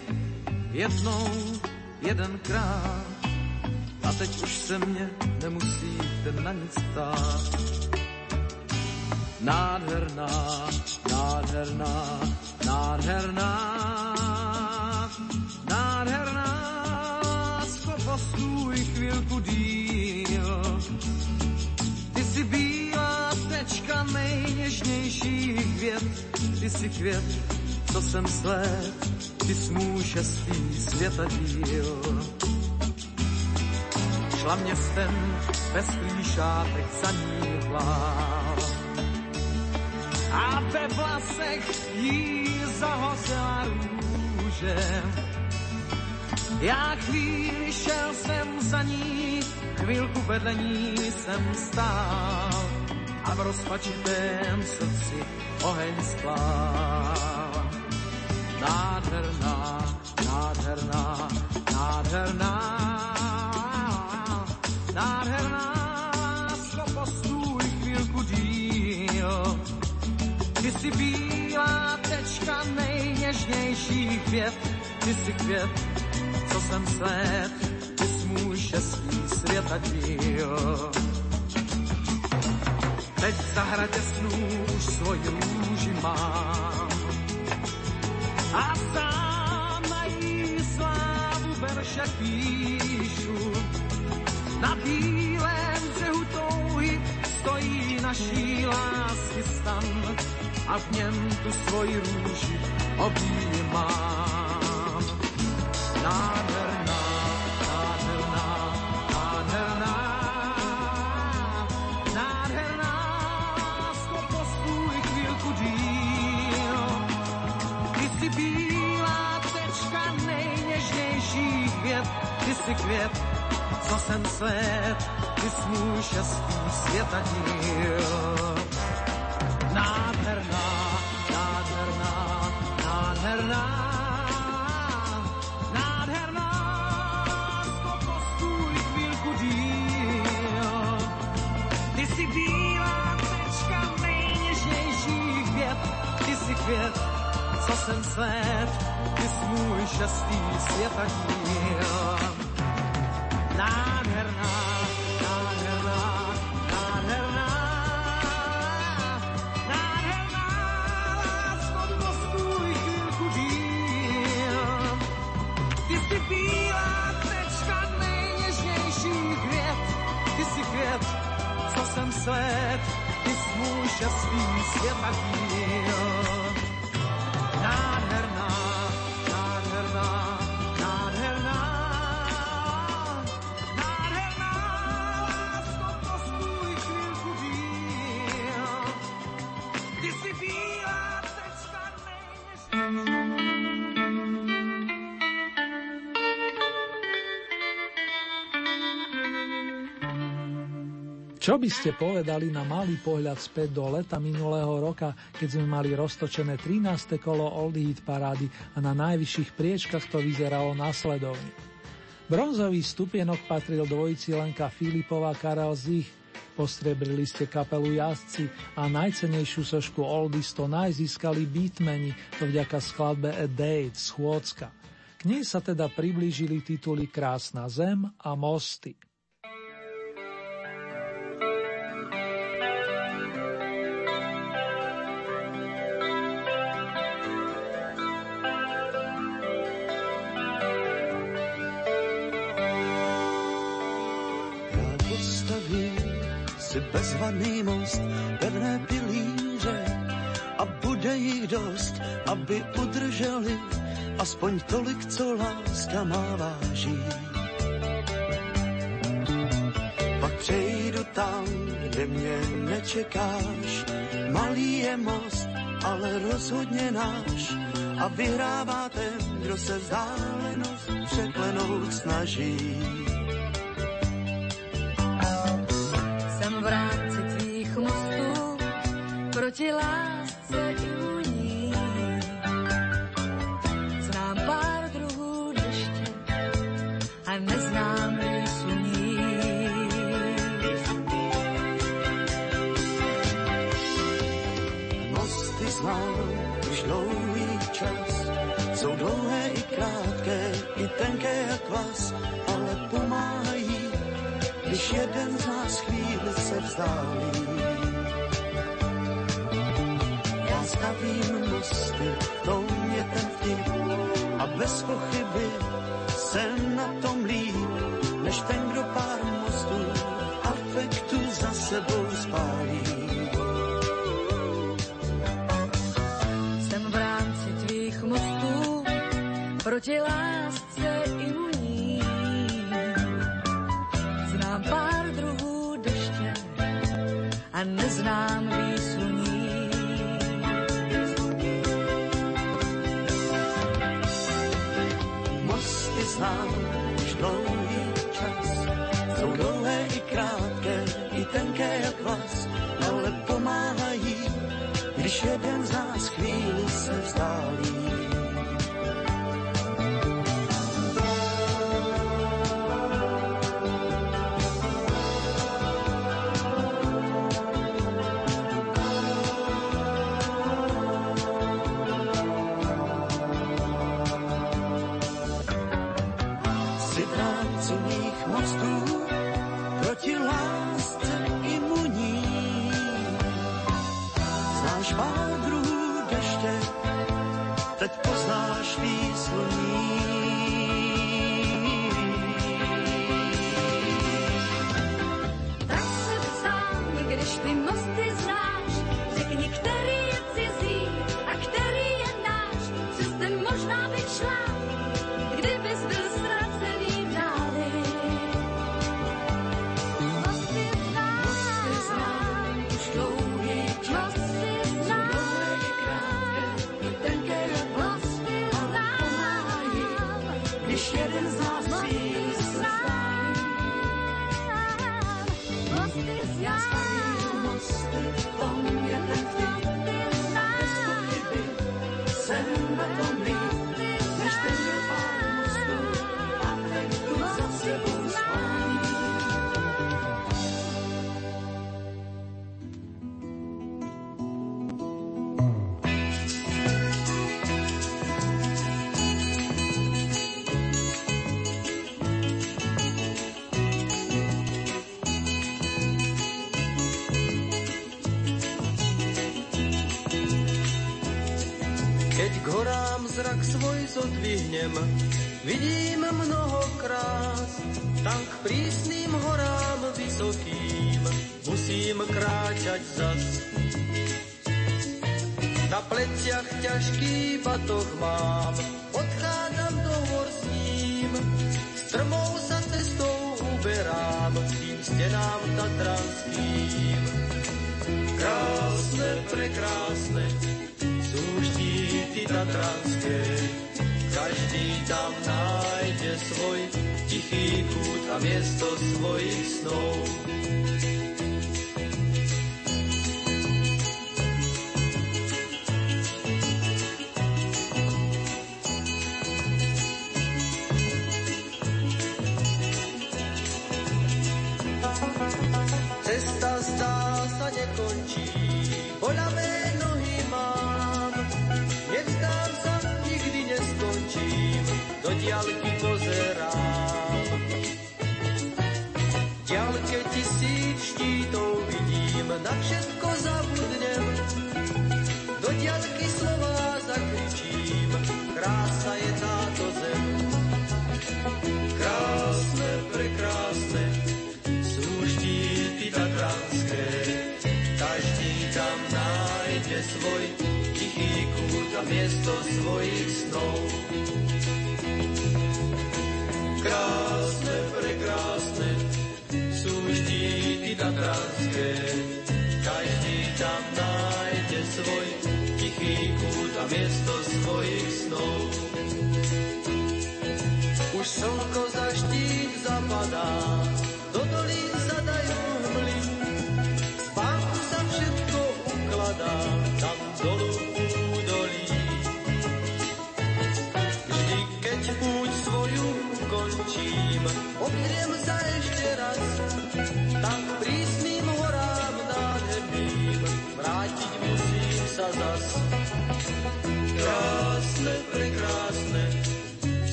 jednou, jedenkrát. A teď už se mě nemusíte na nic ptát. Nádherná, nádherná, nádherná, nádherná, chvilku díl. Ty jsi bílá tečka nejněžnějších věd, ty jsi květ, co jsem sled, ty jsi můj světa díl. Šla městem bez klíšátek za ní vlál a ve vlasech jí zahozela růže. Já chvíli šel jsem za ní, chvilku vedle ní jsem stál a v rozpačitém srdci oheň sklál. Nádherná, nádherná, nádherná, nádherná, skopostůj chvílku díl. Ty jsi bílá tečka nejněžnější květ, ty jsi květ, co jsem sled, ty jsi můj šestý světa díl. Teď v zahradě snů už svoji růži mám a sám na jí slávu verše píšu. Na bílém břehu touhy stojí naší lásky stan a v něm tu svoji růži objímám. Nádherná, si květ, co jsem svet, ty jsi můj šestý světadíl. Nádherná, nádherná, nádherná, nádherná, to postůj chvíľku díl. Ty si bílá tečka nejněžnějších věd, ty si květ, co jsem svet, ty jsi můj šestý světadíl. Nádherná, nádherná, nádherná, nádherná, lásko, postůj chvílku díl. Ty jsi bílá tečka nejněžnější květ, ty jsi květ, co. Čo by ste povedali na malý pohľad späť do leta minulého roka, keď sme mali roztočené 13. kolo Old Hit parády a na najvyšších priečkach to vyzeralo následovne. Bronzový stupienok patril dvojici Lenka Filipová Karel Zich, Postrebrili ste kapelu jazdci a najcenejšiu sošku Oldies to najzískali beatmeni, to vďaka skladbe A Date z Chôdzka. K nej sa teda priblížili tituly Krásna zem a Mosty. Aby udrželi aspoň tolik, co láska má váží. Pak přejdu tam, kde mě nečekáš, malý je most, ale rozhodně náš a vyhrává ten, kdo se vzdálenost překlenout snaží. v rámci tvých mostů proti lásce vzdálí. Já stavím mosty, to mě ten vtip a bez pochyby jsem na tom líp, než ten, kdo pár mostů afektu za sebou spálí. Jsem v rámci tvých mostů proti a neznám výsluní. Mosty znám už dlouhý čas, jsou dlouhé i krátké, i tenké jak vás, ale pomáhají, když jeden z nás chvíli se vzdálí. Zodvihnem, vidím mnoho krás, tam k prísnym horám vysokým musím kráčať zas. Na pleciach ťažký batoh mám, odchádzam do hor s ním, strmou sa cestou uberám tým stenám tatranským. Krásne, prekrásne, sú štíty tatranské, každý tam nájde svoj tichý kút a miesto svojich snov.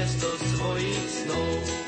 miesto svojich snov.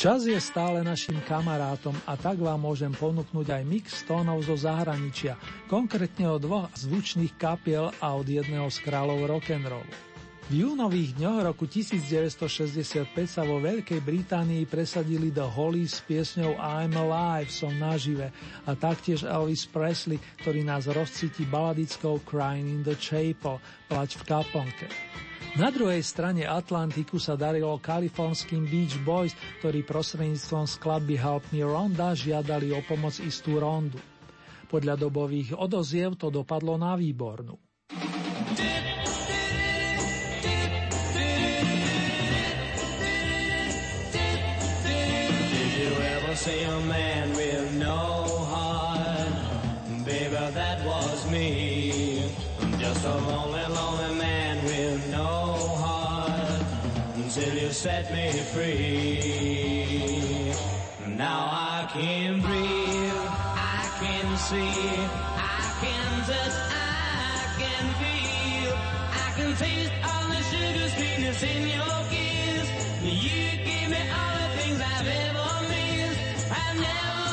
Čas je stále našim kamarátom a tak vám môžem ponúknuť aj mix tónov zo zahraničia, konkrétne od dvoch zvučných kapiel a od jedného z kráľov rock'n'rollu. V júnových dňoch roku 1965 sa vo Veľkej Británii presadili do Holly s piesňou I'm Alive, som nažive a taktiež Elvis Presley, ktorý nás rozcíti baladickou Crying in the Chapel, plať v kaponke. Na druhej strane Atlantiku sa darilo kalifornským Beach Boys, ktorí prostredníctvom skladby Help Me Ronda žiadali o pomoc istú rondu. Podľa dobových odoziev to dopadlo na výbornú. Did you ever see a man in your kiss. You give me all the things I've ever missed. I've never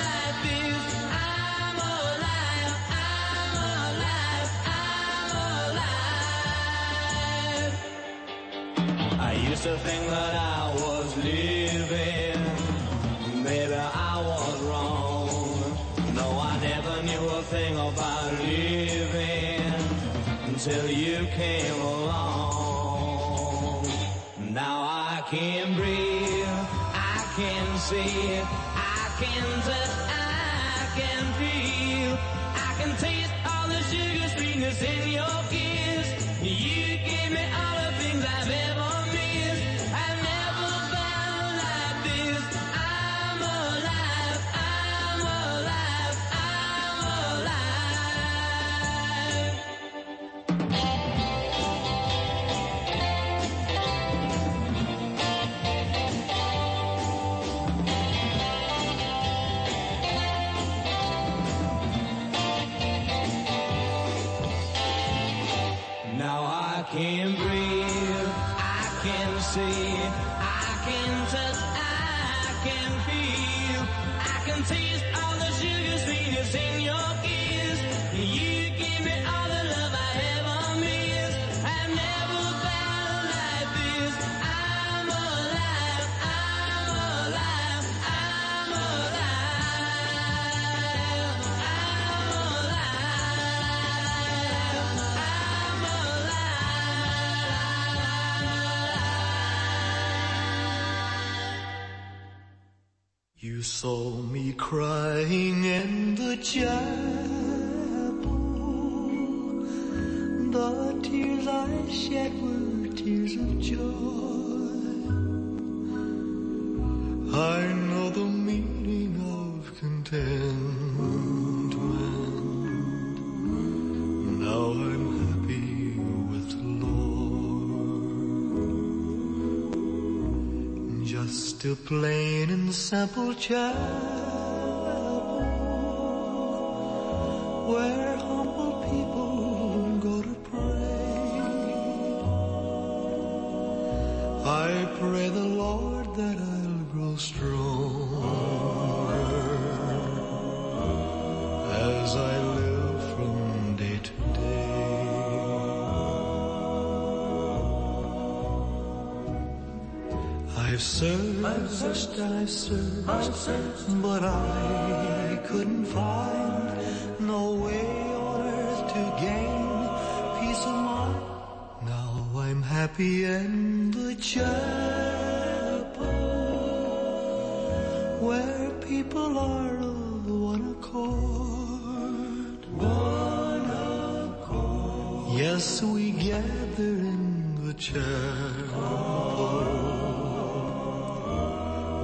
like this. I'm alive, I'm alive, I'm alive. I used to think that I see, I can touch, I can feel, I can taste all the sugar sweetness in your kiss. You give me all saw me crying in the chapel. The tears I shed were tears of joy. Just a plain and simple chapel I've searched, I've searched, but I couldn't find no way on earth to gain peace of mind. Now I'm happy in the chapel where people are of one accord. One accord. Yes, we gather in the chapel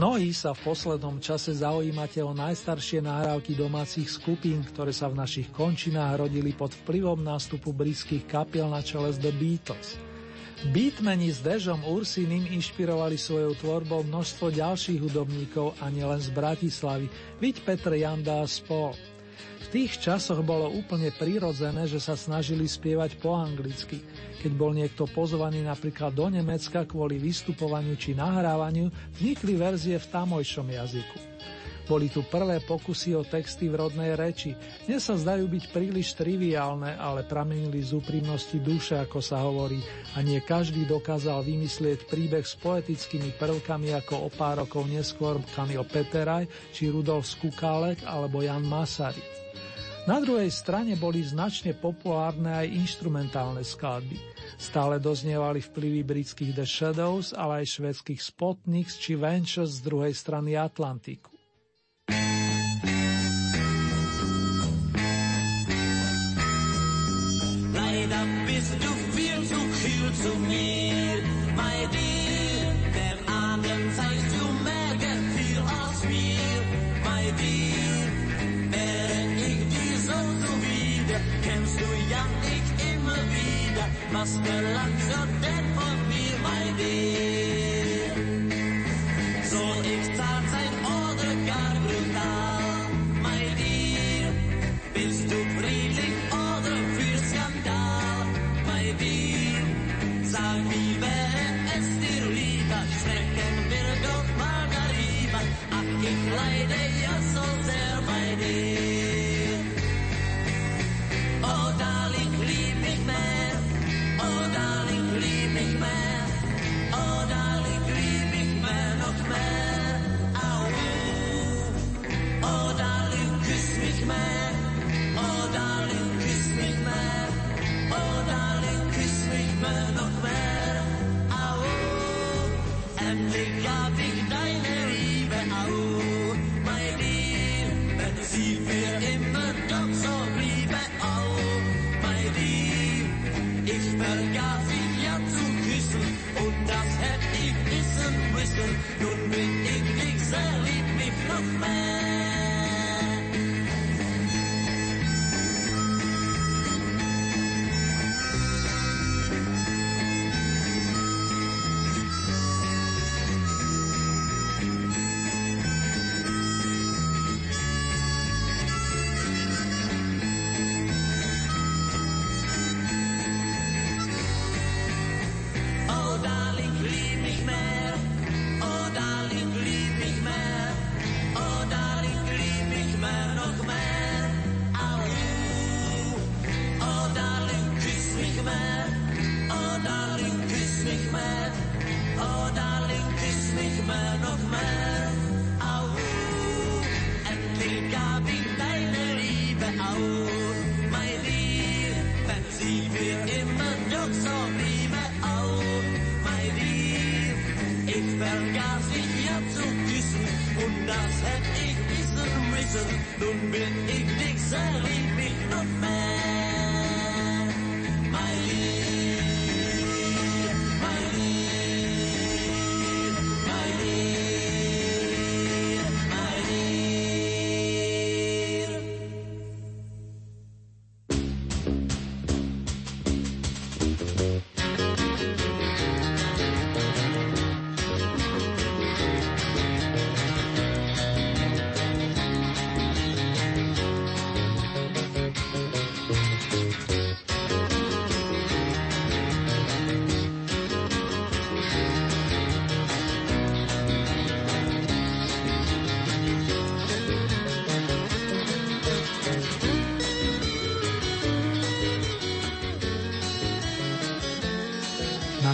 Mnohí sa v poslednom čase zaujímate o najstaršie nahrávky domácich skupín, ktoré sa v našich končinách rodili pod vplyvom nástupu britských kapiel na čele z The Beatles. Beatmeni s Dežom Ursinim inšpirovali svojou tvorbou množstvo ďalších hudobníkov a nielen z Bratislavy, viď Petr Janda a spol. Tých časoch bolo úplne prirodzené, že sa snažili spievať po anglicky, keď bol niekto pozvaný napríklad do Nemecka kvôli vystupovaniu či nahrávaniu, vznikli verzie v tamojšom jazyku. Boli tu prvé pokusy o texty v rodnej reči. Dnes sa zdajú byť príliš triviálne, ale pramenili z úprimnosti duše, ako sa hovorí, a nie každý dokázal vymyslieť príbeh s poetickými prvkami ako o pár rokov neskôr Kamil Peteraj či Rudolf Skukálek alebo Jan Masaryk. Na druhej strane boli značne populárne aj instrumentálne skladby. Stále doznievali vplyvy britských The Shadows, ale aj švedských Spotniks či Ventures z druhej strany Atlantiku. Wieder, was verlangst du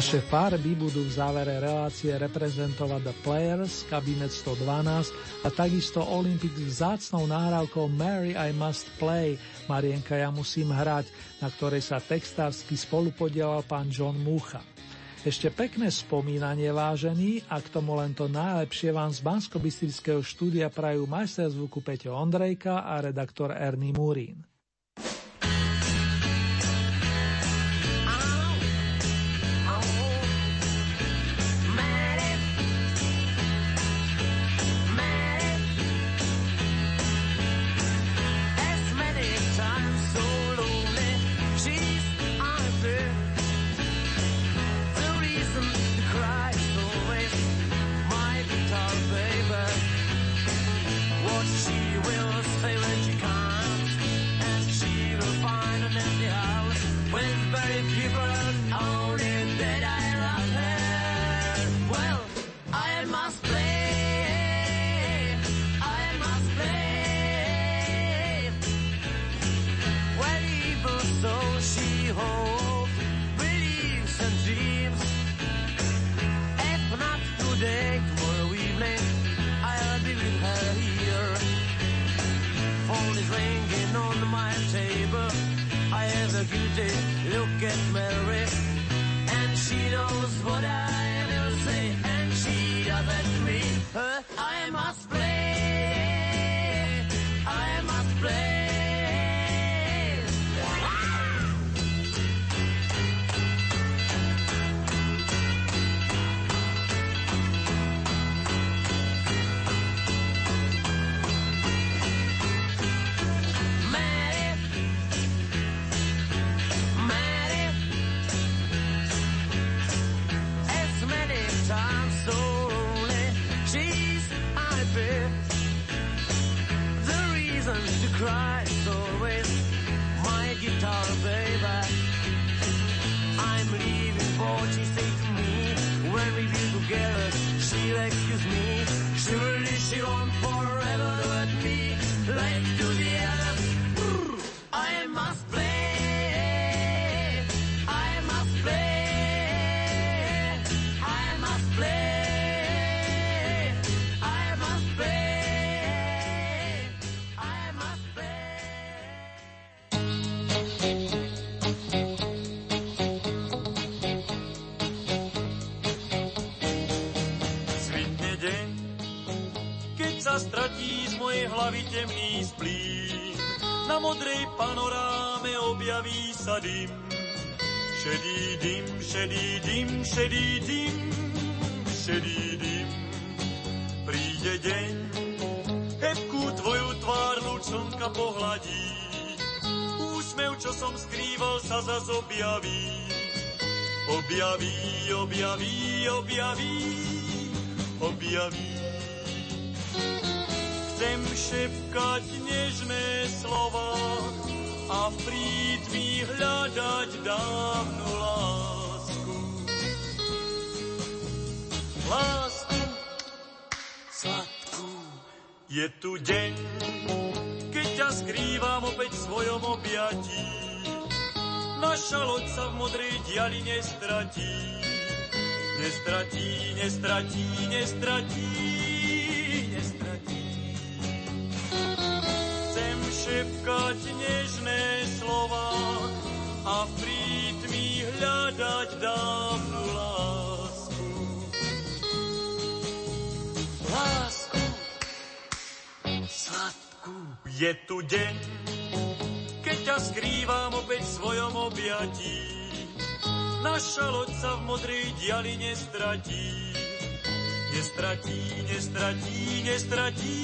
Naše farby budú v závere relácie reprezentovať The Players, kabinet 112 a takisto Olympics vzácnou nahrávkou Mary I Must Play, Marienka ja musím hrať, na ktorej sa textársky spolupodielal pán John Mucha. Ešte pekné spomínanie vážený a k tomu len to najlepšie vám z bansko štúdia prajú majster zvuku Peťo Ondrejka a redaktor Ernie Murín. Mean her. I must play, cry always my guitar, baby. I'm leaving for she say to me when we be together. She'll excuse me. Surely she won't Modrej panoráme objaví sa dym. Šedý dym, šedý dym, šedý dym, šedý dym. Príde deň, hebkú tvoju tvár lúč slnka pohladí. Úsmev, čo som skrýval, sa zas objaví. Objaví, objaví, objaví, objaví. Chcem šepkať nežné slova a v prítmi hľadať dávnu lásku. Lásku sladkú. Je tu deň, keď ťa skrývam opäť v svojom objatí. Naša loď sa v modrej diali nestratí. Nestratí, nestratí, nestratí. Šepkať nežné slova a v prítmi hľadať dávnu lásku. Lásku sladkú. Je tu deň, keď ťa skrývam opäť v svojom objatí. Naša loď sa v modrej diali nestratí. Nestratí, nestratí, nestratí,